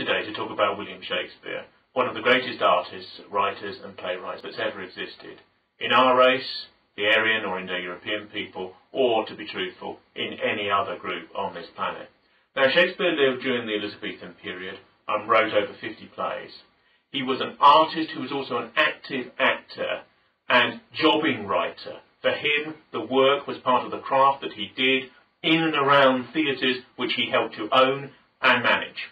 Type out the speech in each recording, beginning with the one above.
today to talk about William Shakespeare, one of the greatest artists, writers and playwrights that's ever existed. In our race, the Aryan or Indo-European people, or, to be truthful, in any other group on this planet. Now, Shakespeare lived during the Elizabethan period and wrote over 50 plays. He was an artist who was also an active actor and jobbing writer. For him, the work was part of the craft that he did in and around theatres which he helped to own and manage.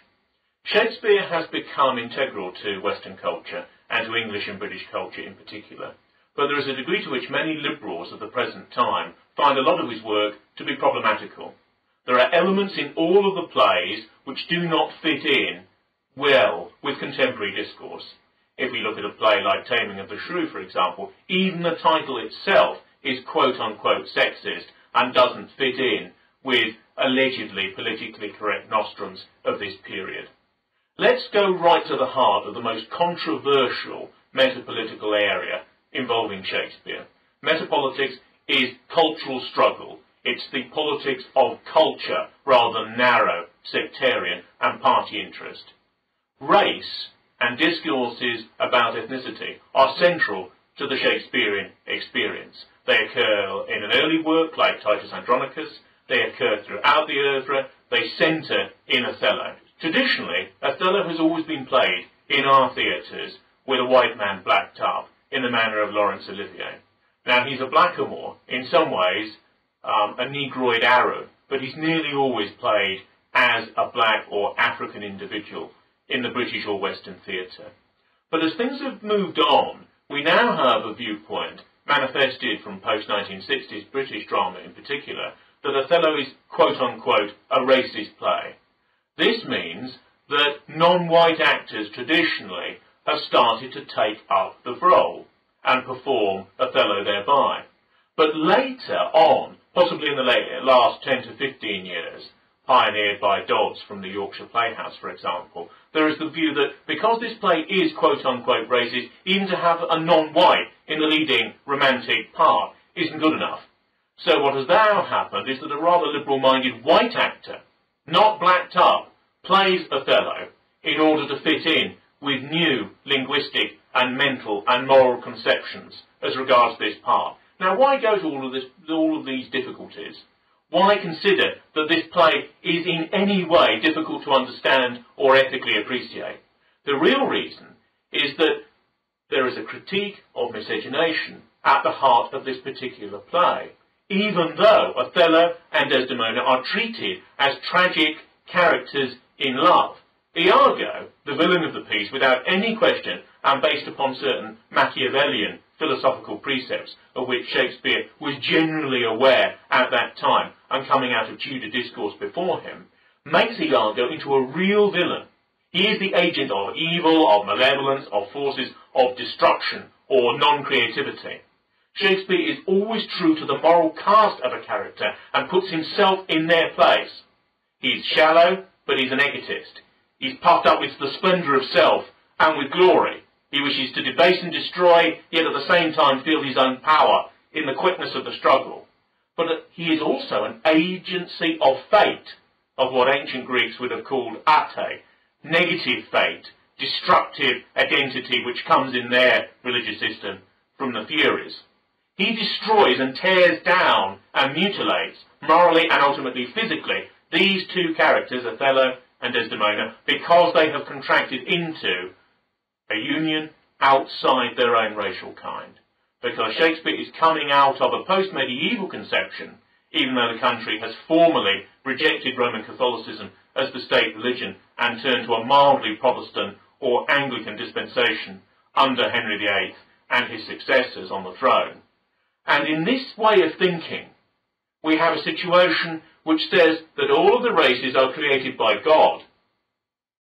Shakespeare has become integral to Western culture and to English and British culture in particular, but there is a degree to which many liberals of the present time find a lot of his work to be problematical. There are elements in all of the plays which do not fit in well with contemporary discourse. If we look at a play like Taming of the Shrew, for example, even the title itself is quote-unquote sexist and doesn't fit in with allegedly politically correct nostrums of this period. Let's go right to the heart of the most controversial metapolitical area involving Shakespeare. Metapolitics is cultural struggle. It's the politics of culture rather than narrow, sectarian and party interest. Race and discourses about ethnicity are central to the Shakespearean experience. They occur in an early work like Titus Andronicus, they occur throughout the oeuvre, they centre in Othello. Traditionally, Othello has always been played in our theatres with a white man blacked up in the manner of Laurence Olivier. Now, he's a blackamoor, in some ways, um, a negroid Arab, but he's nearly always played as a black or African individual in the British or Western theatre. But as things have moved on, we now have a viewpoint manifested from post-1960s British drama in particular, that Othello is quote-unquote a racist play. This means that non-white actors traditionally have started to take up the role and perform Othello thereby. But later on, possibly in the last 10 to 15 years, pioneered by Dodds from the Yorkshire Playhouse, for example, there is the view that because this play is quote-unquote racist, even to have a non-white in the leading romantic part isn't good enough. So what has now happened is that a rather liberal-minded white actor, not blacked up, plays Othello in order to fit in with new linguistic and mental and moral conceptions as regards this part. Now, why go to all of, this, all of these difficulties? Why consider that this play is in any way difficult to understand or ethically appreciate? The real reason is that there is a critique of miscegenation at the heart of this particular play even though Othello and Desdemona are treated as tragic characters in love. Iago, the villain of the piece, without any question, and based upon certain Machiavellian philosophical precepts of which Shakespeare was generally aware at that time and coming out of Tudor discourse before him, makes Iago into a real villain. He is the agent of evil, of malevolence, of forces of destruction or non-creativity. Shakespeare is always true to the moral cast of a character and puts himself in their place. He's shallow, but he's an egotist. He's puffed up with the splendour of self and with glory. He wishes to debase and destroy, yet at the same time feel his own power in the quickness of the struggle. But he is also an agency of fate, of what ancient Greeks would have called ate, negative fate, destructive identity which comes in their religious system from the Furies. He destroys and tears down and mutilates, morally and ultimately physically, these two characters, Othello and Desdemona, because they have contracted into a union outside their own racial kind. Because Shakespeare is coming out of a post-medieval conception, even though the country has formally rejected Roman Catholicism as the state religion and turned to a mildly Protestant or Anglican dispensation under Henry VIII and his successors on the throne. And in this way of thinking, we have a situation which says that all of the races are created by God,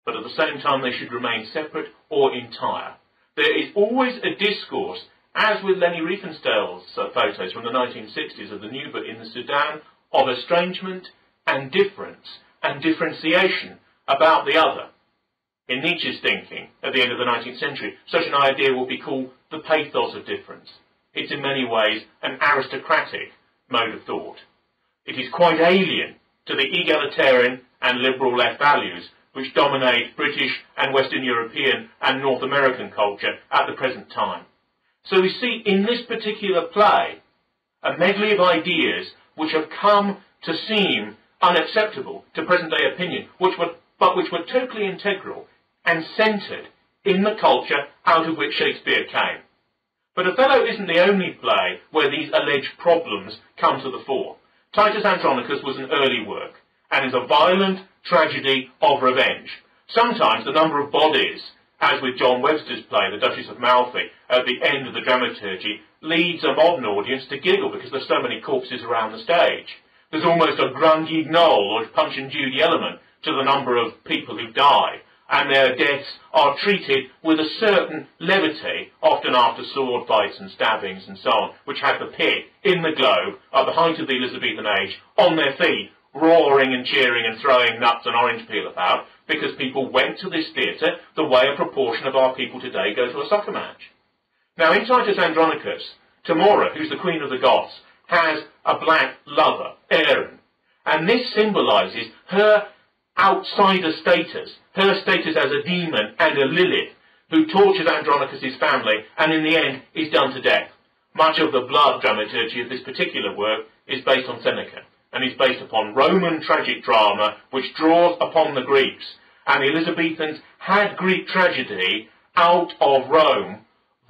but at the same time they should remain separate or entire. There is always a discourse, as with Leni Riefenstahl's uh, photos from the 1960s of the Nuba in the Sudan, of estrangement and difference and differentiation about the other. In Nietzsche's thinking, at the end of the 19th century, such an idea will be called the pathos of difference. It's in many ways an aristocratic mode of thought. It is quite alien to the egalitarian and liberal left values which dominate British and Western European and North American culture at the present time. So we see in this particular play a medley of ideas which have come to seem unacceptable to present day opinion, which were, but which were totally integral and centred in the culture out of which Shakespeare came. But Othello isn't the only play where these alleged problems come to the fore. Titus Andronicus was an early work, and is a violent tragedy of revenge. Sometimes the number of bodies, as with John Webster's play, The Duchess of Malfi, at the end of the dramaturgy, leads a modern audience to giggle because there's so many corpses around the stage. There's almost a Grand Guignol or Punch and Judy element to the number of people who die and their deaths are treated with a certain levity, often after sword fights and stabbings and so on, which had the pit in the globe at the height of the Elizabethan age on their feet, roaring and cheering and throwing nuts and orange peel about, because people went to this theatre the way a proportion of our people today go to a soccer match. Now, in Titus Andronicus, Tamora, who's the queen of the Goths, has a black lover, Aaron, and this symbolises her outsider status, her status as a demon and a Lilith, who tortures Andronicus' family and in the end is done to death. Much of the blood dramaturgy of this particular work is based on Seneca and is based upon Roman tragic drama which draws upon the Greeks. And the Elizabethans had Greek tragedy out of Rome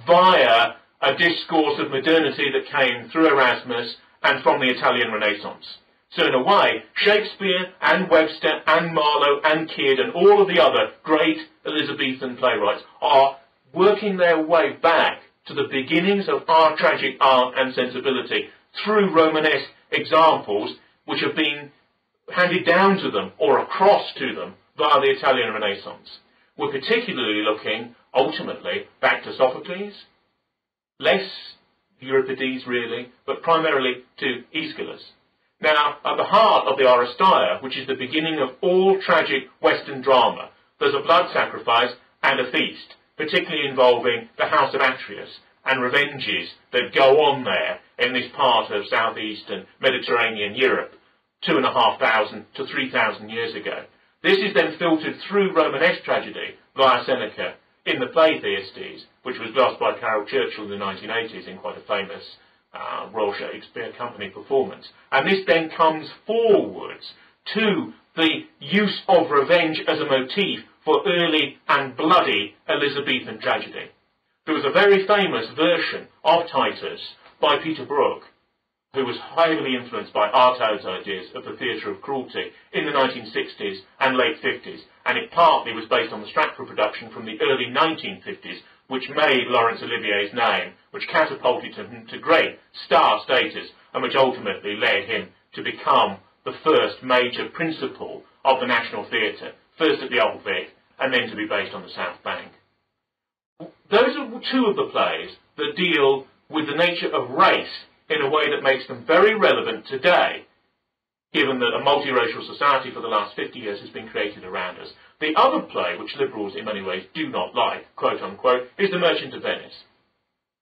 via a discourse of modernity that came through Erasmus and from the Italian Renaissance. So in a way, Shakespeare and Webster and Marlowe and Kyd and all of the other great Elizabethan playwrights are working their way back to the beginnings of our tragic art and sensibility through Romanesque examples which have been handed down to them or across to them via the Italian Renaissance. We're particularly looking, ultimately, back to Sophocles, less Euripides really, but primarily to Aeschylus. Now, at the heart of the Oresteia, which is the beginning of all tragic Western drama, there's a blood sacrifice and a feast, particularly involving the House of Atreus and revenges that go on there in this part of southeastern Mediterranean Europe, two and a half thousand to three thousand years ago. This is then filtered through Romanesque tragedy via Seneca in the play Thyestes, which was lost by Caryl Churchill in the 1980s in quite a famous uh, Royal Shakespeare Company performance. And this then comes forwards to the use of revenge as a motif for early and bloody Elizabethan tragedy. There was a very famous version of Titus by Peter Brook, who was highly influenced by Artaud's ideas of the theatre of cruelty in the 1960s and late 50s, and it partly was based on the Stratford production from the early 1950s, which made Laurence Olivier's name, which catapulted him to great star status, and which ultimately led him to become the first major principal of the National Theatre, first at the Old Vic, and then to be based on the South Bank. Those are two of the plays that deal with the nature of race in a way that makes them very relevant today, given that a multiracial society for the last 50 years has been created around us. The other play, which liberals in many ways do not like, quote unquote, is The Merchant of Venice.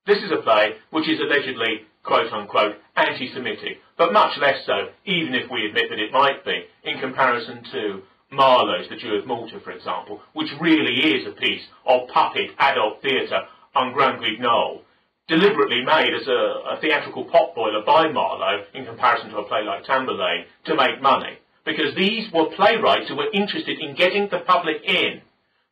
This is a play which is allegedly, quote unquote, anti-Semitic, but much less so, even if we admit that it might be, in comparison to Marlowe's The Jew of Malta, for example, which really is a piece of puppet adult theatre on Grand Guignol, deliberately made as a, a theatrical potboiler by Marlowe in comparison to a play like Tamburlaine to make money because these were playwrights who were interested in getting the public in.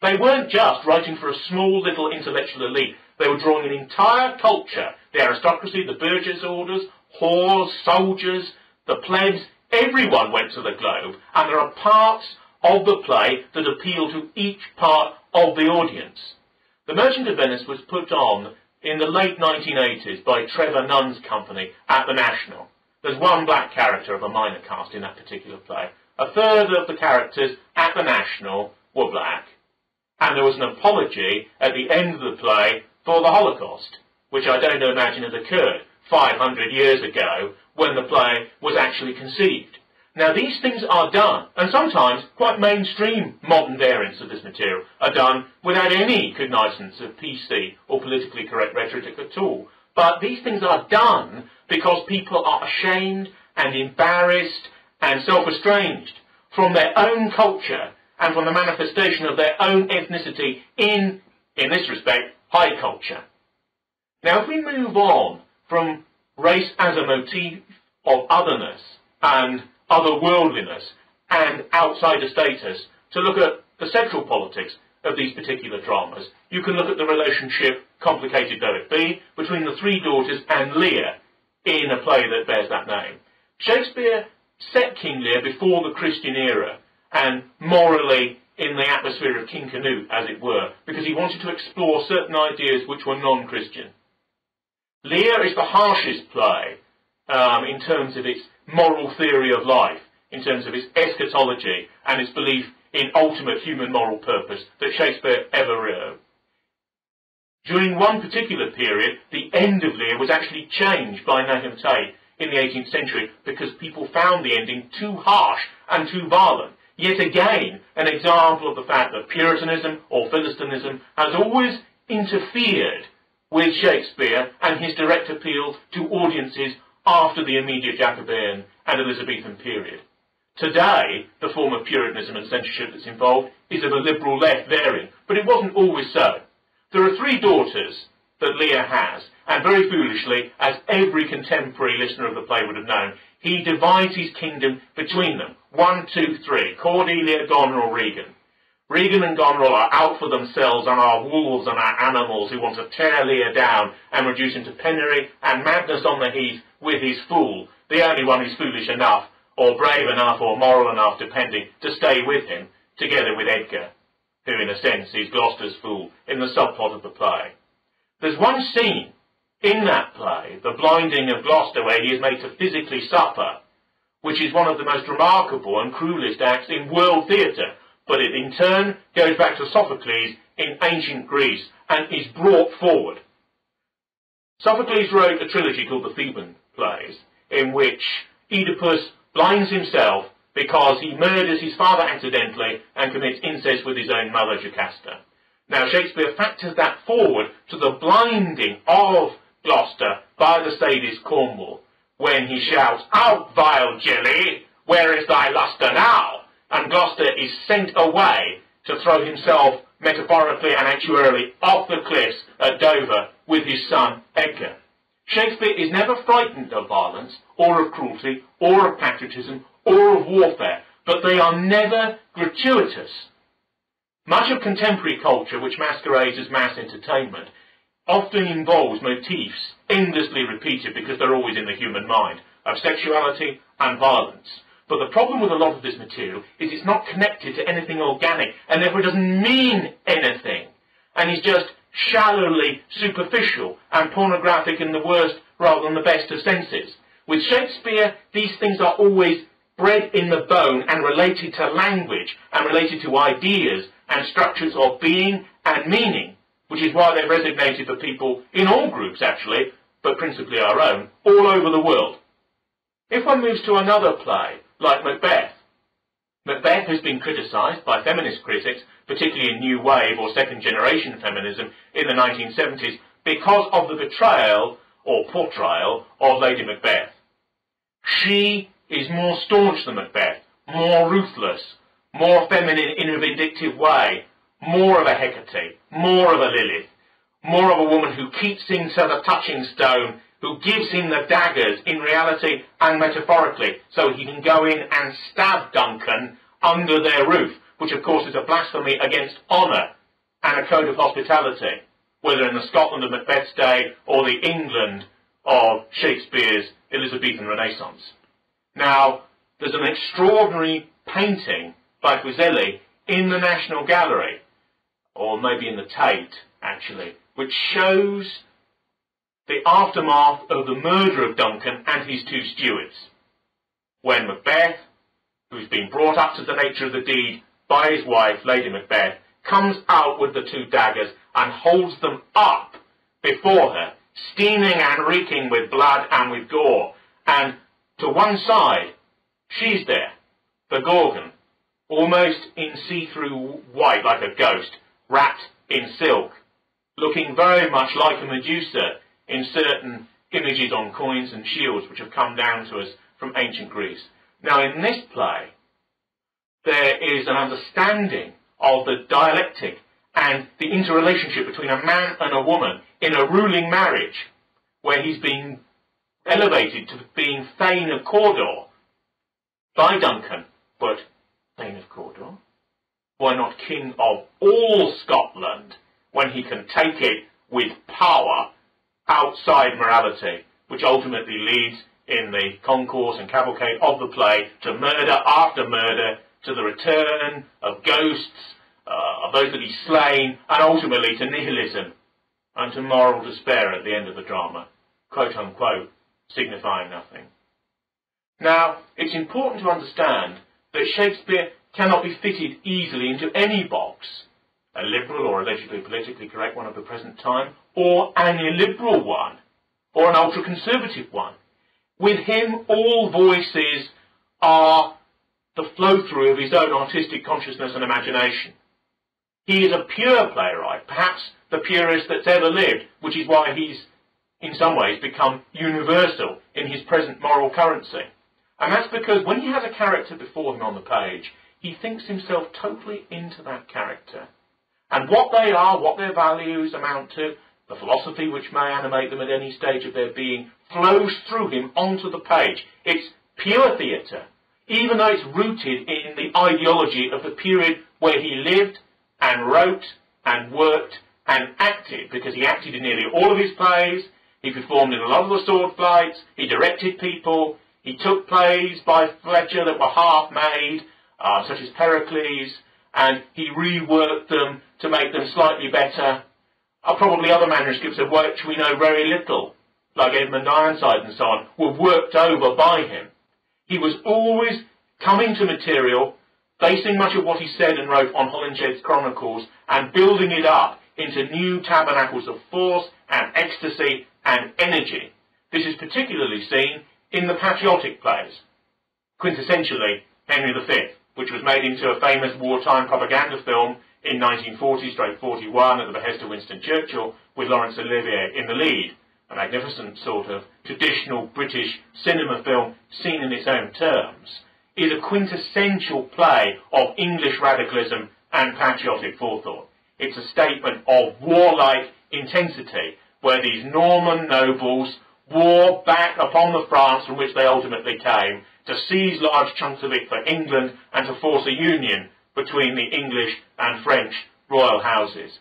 They weren't just writing for a small little intellectual elite. They were drawing an entire culture, the aristocracy, the burgess orders, whores, soldiers, the plebs, everyone went to the globe, and there are parts of the play that appeal to each part of the audience. The Merchant of Venice was put on in the late 1980s by Trevor Nunn's company at the National. There's one black character of a minor cast in that particular play. A third of the characters at the National were black. And there was an apology at the end of the play for the Holocaust, which I don't imagine had occurred 500 years ago when the play was actually conceived. Now these things are done, and sometimes quite mainstream modern variants of this material are done without any cognizance of PC or politically correct rhetoric at all. But these things are done because people are ashamed and embarrassed and self-estranged from their own culture and from the manifestation of their own ethnicity in, in this respect, high culture. Now, if we move on from race as a motif of otherness and otherworldliness and outsider status to look at the central politics of these particular dramas, you can look at the relationship, complicated though it be, between the three daughters and Lear in a play that bears that name. Shakespeare set King Lear before the Christian era and morally in the atmosphere of King Canute, as it were, because he wanted to explore certain ideas which were non-Christian. Lear is the harshest play um, in terms of its moral theory of life, in terms of its eschatology and its belief in ultimate human moral purpose that Shakespeare ever wrote. During one particular period, the end of Lear was actually changed by Nahum Tate in the 18th century because people found the ending too harsh and too violent. Yet again, an example of the fact that Puritanism or Philistinism has always interfered with Shakespeare and his direct appeal to audiences after the immediate Jacobean and Elizabethan period. Today, the form of Puritanism and censorship that's involved is of a liberal left variant, but it wasn't always so. There are three daughters that Lear has, and very foolishly, as every contemporary listener of the play would have known, he divides his kingdom between them. One, two, three. Cordelia, Goneril, Regan. Regan and Goneril are out for themselves and are wolves and are animals who want to tear Lear down and reduce him to penury and madness on the heath with his fool, the only one who's foolish enough, or brave enough, or moral enough, depending, to stay with him, together with Edgar, who in a sense is Gloucester's fool, in the subplot of the play. There's one scene in that play, the blinding of Gloucester, where he is made to physically suffer, which is one of the most remarkable and cruelest acts in world theatre, but it in turn goes back to Sophocles in ancient Greece and is brought forward. Sophocles wrote a trilogy called the Theban plays, in which Oedipus blinds himself because he murders his father accidentally and commits incest with his own mother, Jocasta. Now, Shakespeare factors that forward to the blinding of Gloucester by the sadist Cornwall, when he shouts, Out, vile Gilly! Where is thy lustre now? And Gloucester is sent away to throw himself metaphorically and actuarially off the cliffs at Dover with his son Edgar. Shakespeare is never frightened of violence, or of cruelty, or of patriotism, or of warfare, but they are never gratuitous. Much of contemporary culture, which masquerades as mass entertainment, often involves motifs endlessly repeated because they're always in the human mind, of sexuality and violence. But the problem with a lot of this material is it's not connected to anything organic, and therefore it doesn't mean anything. And is just shallowly superficial and pornographic in the worst rather than the best of senses. With Shakespeare, these things are always bred in the bone and related to language and related to ideas and structures of being and meaning, which is why they've resonated for people in all groups actually, but principally our own, all over the world. If one moves to another play, like Macbeth, Macbeth has been criticised by feminist critics, particularly in New Wave or second generation feminism in the 1970s, because of the betrayal or portrayal of Lady Macbeth. She is more staunch than Macbeth, more ruthless, more feminine in a vindictive way, more of a Hecate, more of a Lilith, more of a woman who keeps him to the touching stone, who gives him the daggers in reality and metaphorically, so he can go in and stab Duncan under their roof, which of course is a blasphemy against honour and a code of hospitality, whether in the Scotland of Macbeth's day or the England of Shakespeare's Elizabethan Renaissance. Now, there's an extraordinary painting by Fuseli in the National Gallery, or maybe in the Tate, actually, which shows the aftermath of the murder of Duncan and his two stewards. When Macbeth, who's been brought up to the nature of the deed by his wife, Lady Macbeth, comes out with the two daggers and holds them up before her, steaming and reeking with blood and with gore. And to one side, she's there, the Gorgon, almost in see-through white like a ghost, wrapped in silk, looking very much like a Medusa in certain images on coins and shields which have come down to us from ancient Greece. Now in this play, there is an understanding of the dialectic and the interrelationship between a man and a woman in a ruling marriage where he's been elevated to being Thane of Cawdor by Duncan, but Thane of Cawdor? Why not King of all Scotland when he can take it with power outside morality, which ultimately leads in the concourse and cavalcade of the play to murder after murder, to the return of ghosts, uh, of those that he's slain, and ultimately to nihilism and to moral despair at the end of the drama, quote unquote, signifying nothing. Now, it's important to understand that Shakespeare cannot be fitted easily into any box, a liberal or allegedly politically correct one of the present time, or an illiberal one, or an ultra-conservative one. With him, all voices are the flow-through of his own artistic consciousness and imagination. He is a pure playwright, perhaps the purest that's ever lived, which is why he's, in some ways, become universal in his present moral currency. And that's because when he has a character before him on the page, he thinks himself totally into that character. And what they are, what their values amount to, the philosophy which may animate them at any stage of their being, flows through him onto the page. It's pure theatre, even though it's rooted in the ideology of the period where he lived and wrote and worked and acted, because he acted in nearly all of his plays, he performed in a lot of the sword fights, he directed people, he took plays by Fletcher that were half made, uh, such as Pericles, and he reworked them to make them slightly better. Uh, probably other manuscripts of which we know very little, like Edmund Ironside and so on, were worked over by him. He was always coming to material basing much of what he said and wrote on Holinshed's Chronicles and building it up into new tabernacles of force and ecstasy and energy. This is particularly seen in the patriotic plays. Quintessentially, Henry V, which was made into a famous wartime propaganda film in 1940-41 at the behest of Winston Churchill with Laurence Olivier in the lead. A magnificent sort of traditional British cinema film seen in its own terms is a quintessential play of English radicalism and patriotic forethought. It's a statement of warlike intensity, where these Norman nobles war back upon the France from which they ultimately came, to seize large chunks of it for England and to force a union between the English and French royal houses.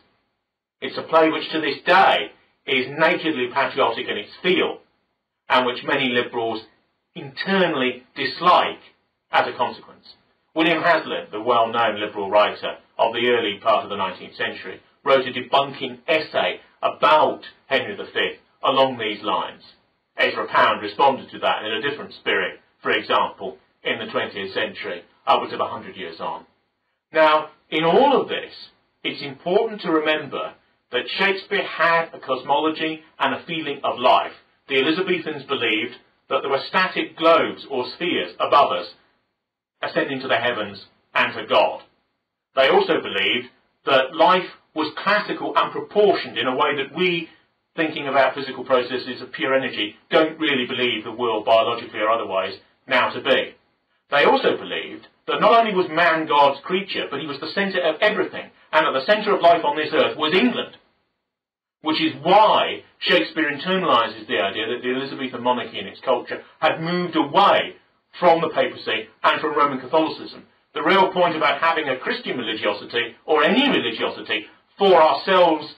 It's a play which to this day is nakedly patriotic in its feel, and which many liberals internally dislike as a consequence. William Hazlitt, the well-known liberal writer of the early part of the 19th century, wrote a debunking essay about Henry V along these lines. Ezra Pound responded to that in a different spirit, for example, in the 20th century, upwards of 100 years on. Now, in all of this, it's important to remember that Shakespeare had a cosmology and a feeling of life. The Elizabethans believed that there were static globes or spheres above us ascending to the heavens and to God. They also believed that life was classical and proportioned in a way that we, thinking about physical processes of pure energy, don't really believe the world, biologically or otherwise, now to be. They also believed that not only was man God's creature, but he was the centre of everything, and that the centre of life on this earth was England. Which is why Shakespeare internalises the idea that the Elizabethan monarchy and its culture had moved away from the papacy and from Roman Catholicism. The real point about having a Christian religiosity, or any religiosity, for ourselves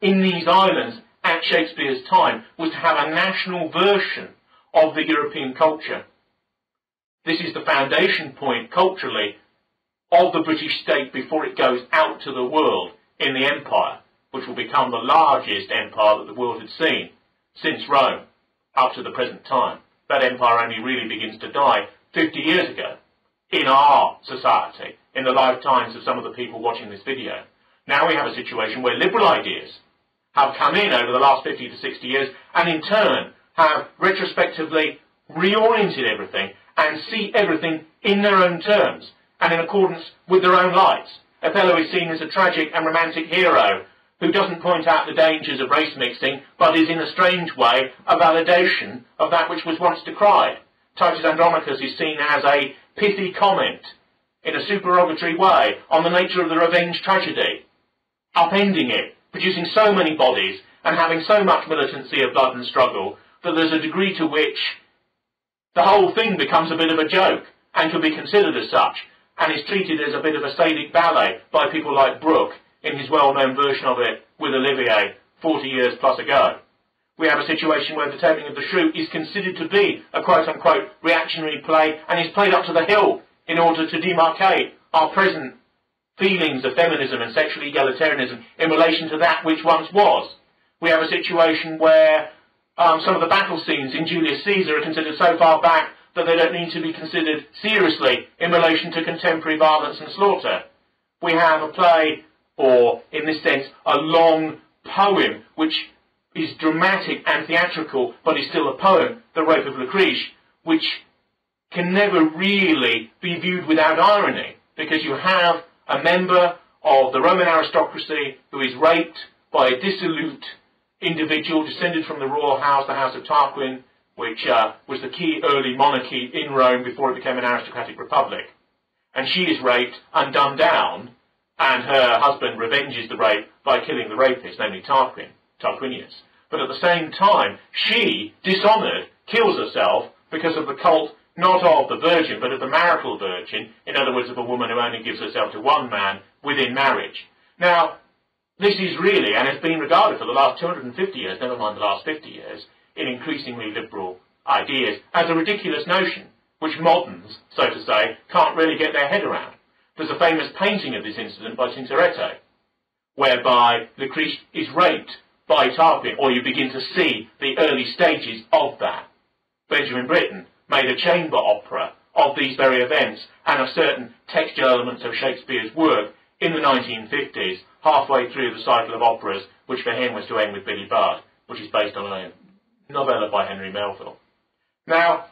in these islands at Shakespeare's time was to have a national version of the European culture. This is the foundation point culturally of the British state before it goes out to the world in the empire, which will become the largest empire that the world had seen since Rome up to the present time that empire only really begins to die 50 years ago in our society, in the lifetimes of some of the people watching this video. Now we have a situation where liberal ideas have come in over the last 50 to 60 years and in turn have retrospectively reoriented everything and see everything in their own terms and in accordance with their own lights. Othello is seen as a tragic and romantic hero who doesn't point out the dangers of race mixing, but is in a strange way a validation of that which was once decried. Titus Andronicus is seen as a pithy comment in a supererogatory way on the nature of the revenge tragedy, upending it, producing so many bodies, and having so much militancy of blood and struggle that there's a degree to which the whole thing becomes a bit of a joke and can be considered as such and is treated as a bit of a Salic ballet by people like Brook in his well-known version of it with Olivier 40 years plus ago. We have a situation where the Taming of the Shrew is considered to be a quote-unquote reactionary play and is played up to the hill in order to demarcate our present feelings of feminism and sexual egalitarianism in relation to that which once was. We have a situation where um, some of the battle scenes in Julius Caesar are considered so far back that they don't need to be considered seriously in relation to contemporary violence and slaughter. We have a play, or in this sense, a long poem, which is dramatic and theatrical, but is still a poem, The Rape of Lucrece, which can never really be viewed without irony, because you have a member of the Roman aristocracy who is raped by a dissolute individual descended from the royal house, the House of Tarquin, which uh, was the key early monarchy in Rome before it became an aristocratic republic. And she is raped and dumbed down, and her husband revenges the rape by killing the rapist, namely Tarquin, Tarquinius. But at the same time, she, dishonoured, kills herself because of the cult not of the virgin, but of the marital virgin, in other words, of a woman who only gives herself to one man within marriage. Now, this is really, and has been regarded for the last 250 years, never mind the last 50 years, in increasingly liberal ideas, as a ridiculous notion, which moderns, so to say, can't really get their head around. There's a famous painting of this incident by Tintoretto, whereby Lucrece is raped by Tarquin, or you begin to see the early stages of that. Benjamin Britten made a chamber opera of these very events and of certain textual elements of Shakespeare's work in the 1950s, halfway through the cycle of operas, which for him was to end with Billy Budd, which is based on a novella by Henry Melville. Now,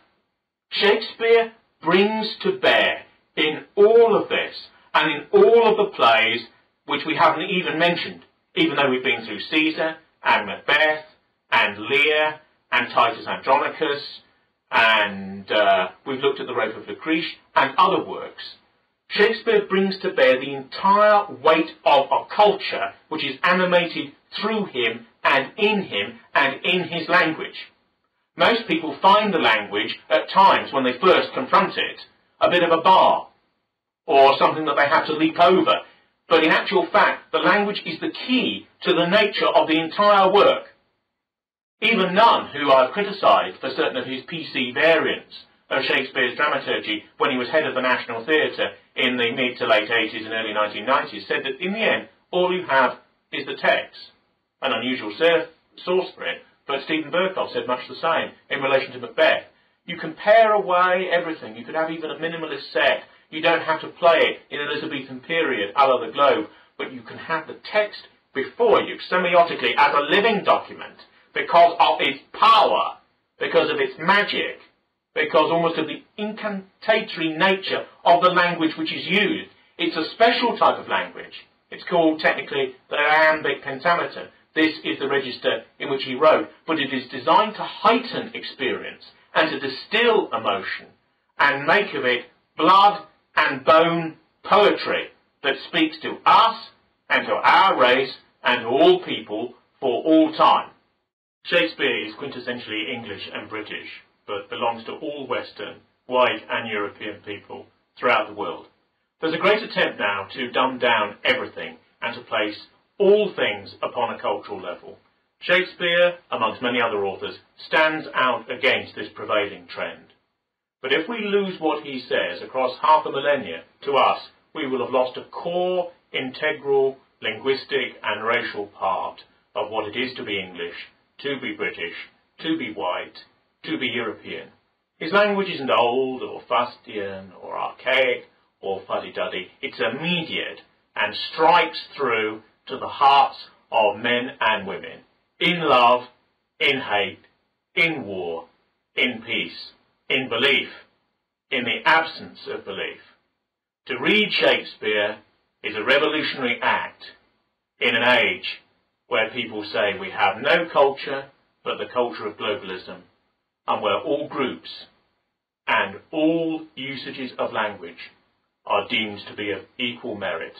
Shakespeare brings to bear in all of this, and in all of the plays which we haven't even mentioned, even though we've been through Caesar, and Macbeth, and Lear, and Titus Andronicus, and uh, we've looked at the Rape of Lucrece, and other works, Shakespeare brings to bear the entire weight of a culture which is animated through him and in him and in his language. Most people find the language at times when they first confront it a bit of a bar or something that they have to leap over. But in actual fact, the language is the key to the nature of the entire work. Even Nunn, who I've criticised for certain of his PC variants of Shakespeare's dramaturgy when he was head of the National Theatre in the mid to late 80s and early 1990s, said that in the end, all you have is the text an unusual source for it, but Stephen Berkoff said much the same in relation to Macbeth. You can pare away everything. You could have even a minimalist set. You don't have to play it in Elizabethan period, a la the Globe, but you can have the text before you, semiotically, as a living document, because of its power, because of its magic, because almost of the incantatory nature of the language which is used. It's a special type of language. It's called technically the iambic pentameter. This is the register in which he wrote, but it is designed to heighten experience and to distill emotion and make of it blood and bone poetry that speaks to us and to our race and to all people for all time. Shakespeare is quintessentially English and British, but belongs to all Western, white and European people throughout the world. There's a great attempt now to dumb down everything and to place all things upon a cultural level. Shakespeare, amongst many other authors, stands out against this prevailing trend. But if we lose what he says across half a millennia, to us, we will have lost a core, integral, linguistic and racial part of what it is to be English, to be British, to be white, to be European. His language isn't old or fustian or archaic or fuddy-duddy. It's immediate and strikes through to the hearts of men and women, in love, in hate, in war, in peace, in belief, in the absence of belief. To read Shakespeare is a revolutionary act in an age where people say we have no culture but the culture of globalism, and where all groups and all usages of language are deemed to be of equal merit